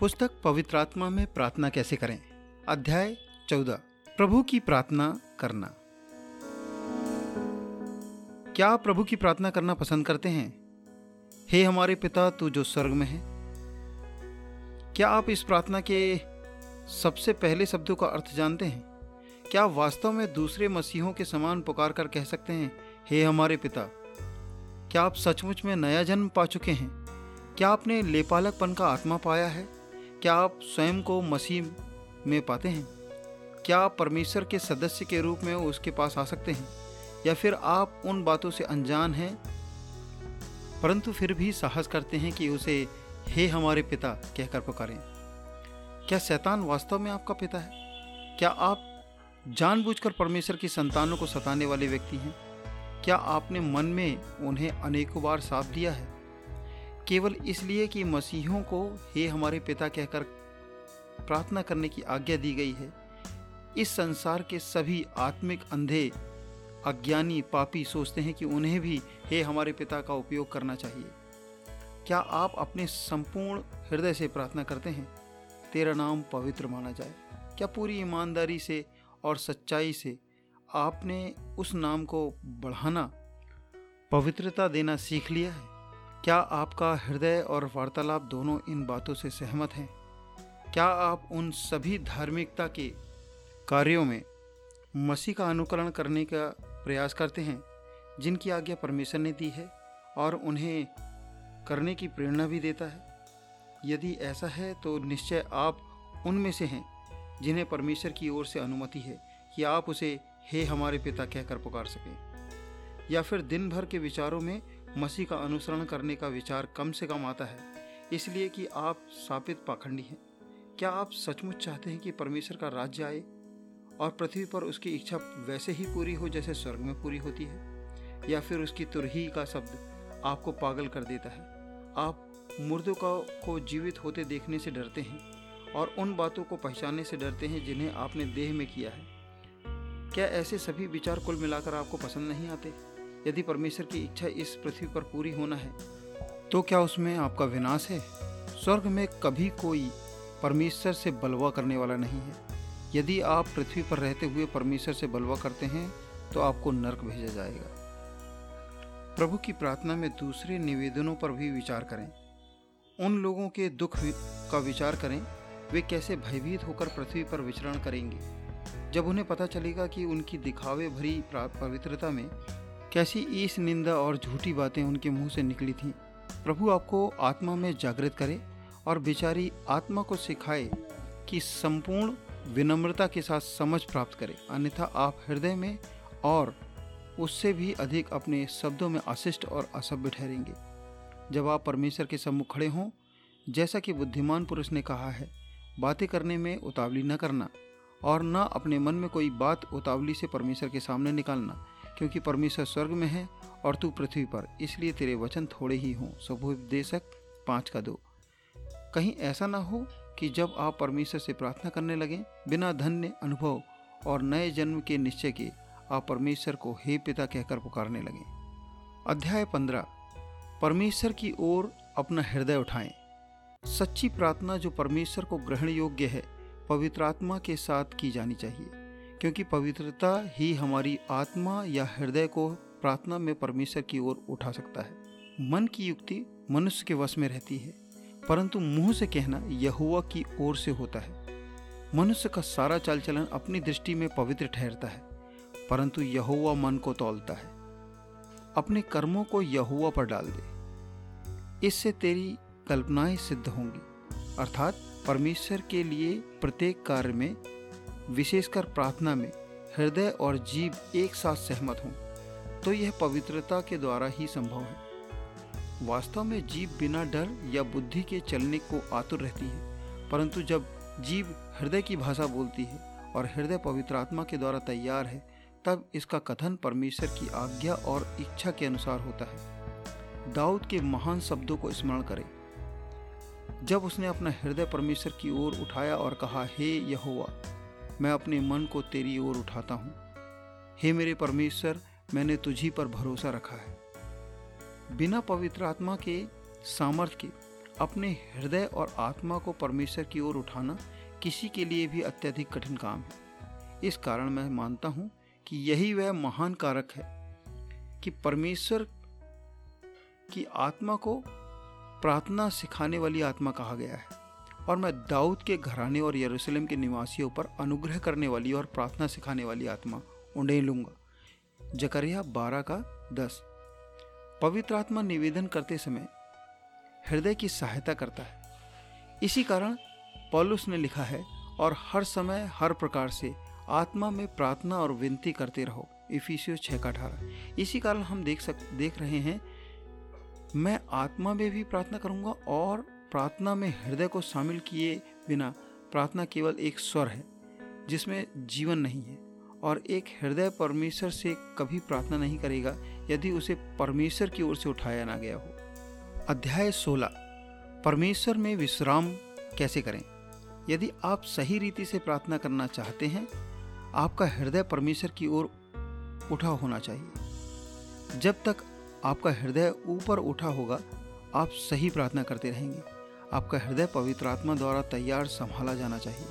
पुस्तक पवित्र आत्मा में प्रार्थना कैसे करें? अध्याय चौदह। प्रभु की प्रार्थना करना। क्या आप प्रभु की प्रार्थना करना पसंद करते हैं? हे हमारे पिता, तू जो स्वर्ग में है। क्या आप इस प्रार्थना के सबसे पहले शब्दों का अर्थ जानते हैं? क्या आप वास्तव में दूसरे मसीहों के समान पुकार कर कह सकते हैं, हे हमारे पिता, क्या आप सचमुच में नया जन्म पा चुके हैं? क्या आपने लेपालकपन का आत्मा पाया है? क्या आप स्वयं को मसीह में पाते हैं? क्या आप परमेश्वर के सदस्य के रूप में उसके पास आ सकते हैं? या फिर आप उन बातों से अनजान हैं? परंतु फिर भी साहस करते हैं कि उसे हे हमारे पिता कहकर पुकारें। क्या शैतान वास्तव में आपका पिता है? क्या आप जानबूझकर परमेश्वर की संतानों को सताने वाले व्यक्ति हैं? क्या आपने मन में उन्हें अनेकों बार साफ़ दिया है? केवल इसलिए कि मसीहों को हे हमारे पिता कहकर प्रार्थना करने की आज्ञा दी गई है, इस संसार के सभी आत्मिक अंधे, अज्ञानी, पापी सोचते हैं कि उन्हें भी हे हमारे पिता का उपयोग करना चाहिए। क्या आप अपने संपूर्ण हृदय से प्रार्थना करते हैं? तेरा नाम पवित्र माना जाए। क्या पूरी ईमानदारी से और सच्चाई से आपने उस नाम को बढ़ाना, पवित्रता देना सीख लिया है? क्या आपका हृदय और वार्तालाप दोनों इन बातों से सहमत हैं? क्या आप उन सभी धार्मिकता के कार्यों में मसीह का अनुकरण करने का प्रयास करते हैं, जिनकी आज्ञा परमेश्वर ने दी है और उन्हें करने की प्रेरणा भी देता है? यदि ऐसा है तो निश्चय आप उनमें से हैं, जिन्हें परमेश्वर की ओर से अनुमति है कि आप उसे, हे हमारे पिता, कहकर पुकार सकें। या फिर दिन भर के विचारों में मसीह का अनुसरण करने का विचार कम से कम आता है, इसलिए कि आप सापित पाखंडी हैं। क्या आप सचमुच चाहते हैं कि परमेश्वर का राज्य आए और पृथ्वी पर उसकी इच्छा वैसे ही पूरी हो जैसे स्वर्ग में पूरी होती है? या फिर उसकी तुरही का शब्द आपको पागल कर देता है? आप मुर्दों का, को जीवित होते देखने से डरते हैं और उन बातों को पहचानने से डरते हैं जिन्हें आपने देह में किया है। क्या ऐसे सभी विचार कुल मिलाकर आपको पसंद नहीं आते? यदि परमेश्वर की इच्छा इस पृथ्वी पर पूरी होना है तो क्या उसमें आपका विनाश है? स्वर्ग में कभी कोई परमेश्वर से बलवा करने वाला नहीं है। यदि आप पृथ्वी पर रहते हुए परमेश्वर से बलवा करते हैं तो आपको नरक भेजा जाएगा। प्रभु की प्रार्थना में दूसरे निवेदनों पर भी विचार करें। उन लोगों के दुख का विचार करें। वे कैसे भयभीत होकर पृथ्वी पर विचरण करेंगे? जब उन्हें पता चलेगा कि उनकी दिखावे भरी पवित्रता में कैसी ईस, निंदा और झूठी बातें उनके मुँह से निकली थीं। प्रभु आपको आत्मा में जागृत करे और बेचारी आत्मा को सिखाए कि संपूर्ण विनम्रता के साथ समझ प्राप्त करें, अन्यथा आप हृदय में और उससे भी अधिक अपने शब्दों में अशिष्ट और असभ्य ठहरेंगे। जब आप परमेश्वर के सम्मुख खड़े हों, जैसा कि बुद्धिमान पुरुष ने कहा है, बातें करने में उतावली न करना और न अपने मन में कोई बात उतावली से परमेश्वर के सामने निकालना। क्योंकि परमेश्वर स्वर्ग में है और तू पृथ्वी पर, इसलिए तेरे वचन थोड़े ही हों शुभोपदेशक पाँच का दो। कहीं ऐसा ना हो कि जब आप परमेश्वर से प्रार्थना करने लगें, बिना धन्य, अनुभव और नए जन्म के निश्चय के आप परमेश्वर को हे पिता कहकर पुकारने लगें। अध्याय पंद्रह, परमेश्वर की ओर अपना हृदय उठाएँ। सच्ची प्रार्थना जो परमेश्वर को ग्रहण योग्य है, पवित्र आत्मा के साथ की जानी चाहिए। क्योंकि पवित्रता ही हमारी आत्मा या हृदय को प्रार्थना में परमेश्वर की ओर उठा सकता है। मन की युक्ति मनुष्य के वश में रहती है, परंतु मुँह से कहना यहुआ की ओर से होता है। मनुष्य का सारा चाल चलन अपनी दृष्टि में पवित्र ठहरता है, परंतु यहुआ मन को तोलता है। अपने कर्मों को यहुआ पर डाल दे। इससे तेरी कल्पनाएँ सिद्ध होंगी, अर्थात परमेश्वर के लिए प्रत्येक कार्य में विशेषकर प्रार्थना में हृदय और जीव एक साथ सहमत हों तो यह पवित्रता के द्वारा ही संभव है। वास्तव में जीव बिना डर या बुद्धि के चलने को आतुर रहती है, परंतु जब जीव हृदय की भाषा बोलती है और हृदय पवित्र आत्मा के द्वारा तैयार है, तब इसका कथन परमेश्वर की आज्ञा और इच्छा के अनुसार होता है। दाऊद के महान शब्दों को स्मरण करें। जब उसने अपना हृदय परमेश्वर की ओर उठाया और कहा, हे यहोवा मैं अपने मन को तेरी ओर उठाता हूँ। हे मेरे परमेश्वर, मैंने तुझी पर भरोसा रखा है। बिना पवित्र आत्मा के सामर्थ्य के, अपने हृदय और आत्मा को परमेश्वर की ओर उठाना किसी के लिए भी अत्यधिक कठिन काम है। इस कारण मैं मानता हूँ कि यही वह महान कारक है कि परमेश्वर की आत्मा को प्रार्थना सिखाने वाली आत्मा कहा गया है। और मैं दाऊद के घराने और यरूशलेम के निवासियों पर अनुग्रह करने वाली और प्रार्थना सिखाने वाली आत्मा उड़े लूँगा। जकरिया बारह का दस। पवित्र आत्मा निवेदन करते समय हृदय की सहायता करता है। इसी कारण पॉलुस ने लिखा है, और हर समय हर प्रकार से आत्मा में प्रार्थना और विनती करते रहो। इफिसियो छः का अठारह। इसी कारण हम देख सक, देख रहे हैं, मैं आत्मा में भी प्रार्थना करूँगा और प्रार्थना में हृदय को शामिल किए बिना प्रार्थना केवल एक स्वर है, जिसमें जीवन नहीं है, और एक हृदय परमेश्वर से कभी प्रार्थना नहीं करेगा यदि उसे परमेश्वर की ओर से उठाया ना गया हो। अध्याय 16 परमेश्वर में विश्राम कैसे करें? यदि आप सही रीति से प्रार्थना करना चाहते हैं, आपका हृदय परमेश्वर की ओर उठा होना चाहिए। जब तक आपका हृदय ऊपर उठा होगा, आप सही प्रार्थना करते रहेंगे। आपका हृदय पवित्र आत्मा द्वारा तैयार संभाला जाना चाहिए।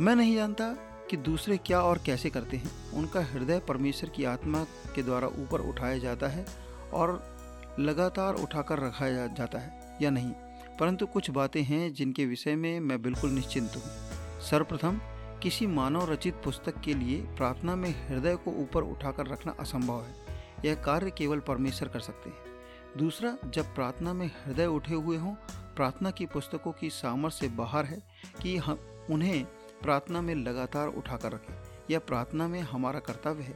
मैं नहीं जानता कि दूसरे क्या और कैसे करते हैं। उनका हृदय परमेश्वर की आत्मा के द्वारा ऊपर उठाया जाता है और लगातार उठाकर रखा जाता है, या नहीं? परंतु कुछ बातें हैं जिनके विषय में मैं बिल्कुल निश्चिंत हूँ। सर्वप्रथम, किसी मानव रचित पुस्तक के लिए प्रार्थना में हृदय को ऊपर उठाकर रखना असंभव है। यह कार्य केवल परमेश्वर कर सकते हैं। दूसरा, जब प्रार्थना में हृदय उठे हुए हों प्रार्थना की पुस्तकों की सामर्थ्य से बाहर है कि हम उन्हें प्रार्थना में लगातार उठाकर रखें। यह प्रार्थना में हमारा कर्तव्य है।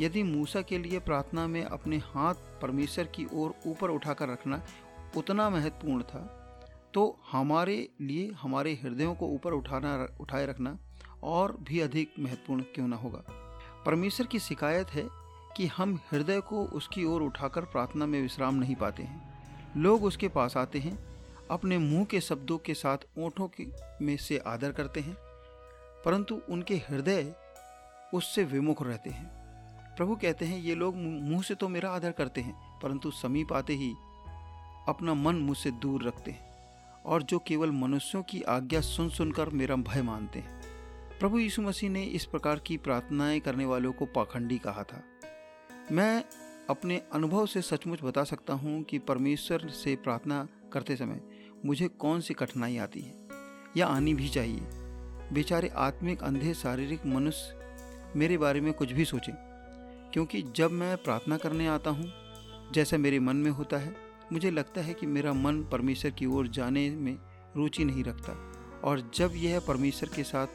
यदि मूसा के लिए प्रार्थना में अपने हाथ परमेश्वर की ओर ऊपर उठाकर रखना उतना महत्वपूर्ण था तो हमारे लिए हमारे हृदयों को ऊपर उठाना, उठाए रखना और भी अधिक महत्वपूर्ण क्यों ना होगा? परमेश्वर की शिकायत है कि हम हृदय को उसकी ओर उठाकर प्रार्थना में विश्राम नहीं पाते हैं। लोग उसके पास आते हैं अपने मुँह के शब्दों के साथ ओठों के में से आदर करते हैं, परंतु उनके हृदय उससे विमुख रहते हैं। प्रभु कहते हैं, ये लोग मुँह से तो मेरा आदर करते हैं, परंतु समीप आते ही अपना मन मुझसे दूर रखते हैं और जो केवल मनुष्यों की आज्ञा सुन सुनकर मेरा भय मानते हैं। प्रभु यीशु मसीह ने इस प्रकार की प्रार्थनाएँ करने वालों को पाखंडी कहा था। मैं अपने अनुभव से सचमुच बता सकता हूँ कि परमेश्वर से प्रार्थना करते समय मुझे कौन सी कठिनाई आती है? या आनी भी चाहिए। बेचारे आत्मिक, अंधे, शारीरिक मनुष्य मेरे बारे में कुछ भी सोचें। क्योंकि जब मैं प्रार्थना करने आता हूँ, जैसा मेरे मन में होता है, मुझे लगता है कि मेरा मन परमेश्वर की ओर जाने में रुचि नहीं रखता। और जब यह परमेश्वर के साथ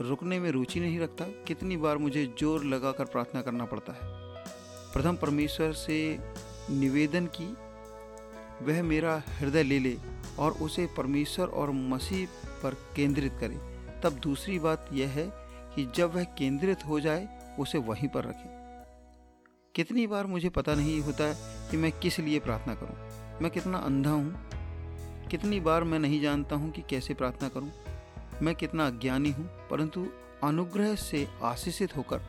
रुकने में रुचि नहीं रखता, कितनी बार मुझे ज़ोर लगाकर प्रार्थना करना पड़ता है। प्रथम परमेश्वर से निवेदन की, वह मेरा हृदय ले ले और उसे परमेश्वर और मसीह पर केंद्रित करे। तब दूसरी बात यह है कि जब वह केंद्रित हो जाए, उसे वहीं पर रखें। कितनी बार मुझे पता नहीं होता कि मैं किस लिए प्रार्थना करूँ। मैं कितना अंधा हूँ? कितनी बार मैं नहीं जानता हूँ कि कैसे प्रार्थना करूँ। मैं कितना अज्ञानी हूँ, परंतु अनुग्रह से आशीषित होकर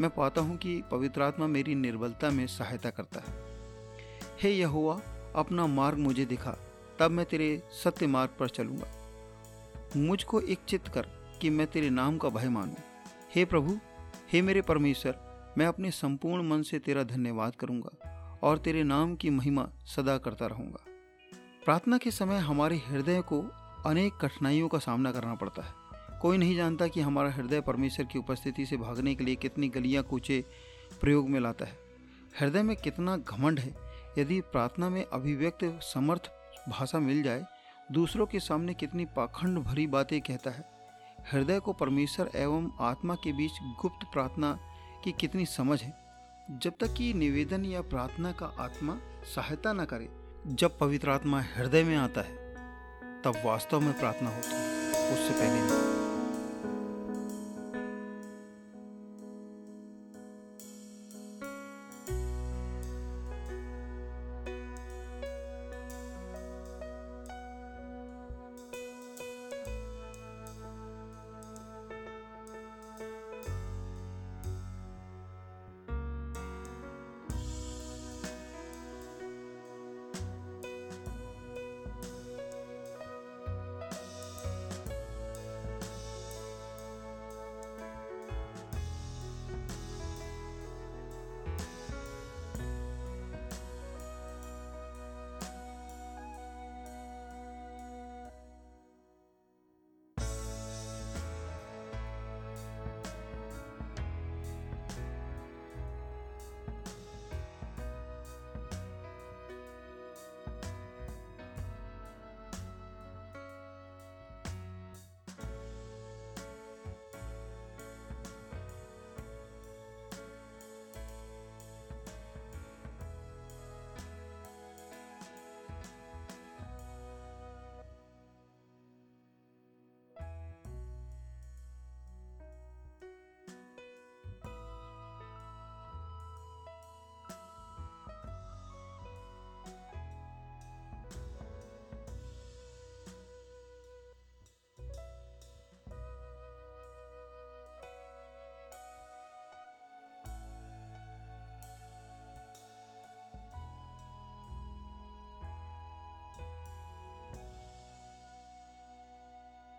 मैं पाता हूँ कि पवित्र आत्मा मेरी निर्बलता में सहायता करता है। हे यहोवा, अपना मार्ग मुझे दिखा। तब मैं तेरे सत्य मार्ग पर चलूँगा। मुझको एक चित्त कर कि मैं तेरे नाम का भय मानूं। हे प्रभु, हे मेरे परमेश्वर, मैं अपने संपूर्ण मन से तेरा धन्यवाद करूँगा और तेरे नाम की महिमा सदा करता रहूँगा। प्रार्थना के समय हमारे हृदय को अनेक कठिनाइयों का सामना करना पड़ता है। कोई नहीं जानता कि हमारा हृदय परमेश्वर की उपस्थिति से भागने के लिए कितनी गलियाँ कूचे प्रयोग में लाता है। हृदय में कितना घमंड है, यदि प्रार्थना में अभिव्यक्त समर्थ भाषा मिल जाए, दूसरों के सामने कितनी पाखंड भरी बातें कहता है। हृदय को परमेश्वर एवं आत्मा के बीच गुप्त प्रार्थना की कितनी समझ है। जब तक कि निवेदन या प्रार्थना का आत्मा सहायता न करे, जब पवित्र आत्मा हृदय में आता है, तब वास्तव में प्रार्थना होती है। उससे पहले नहीं।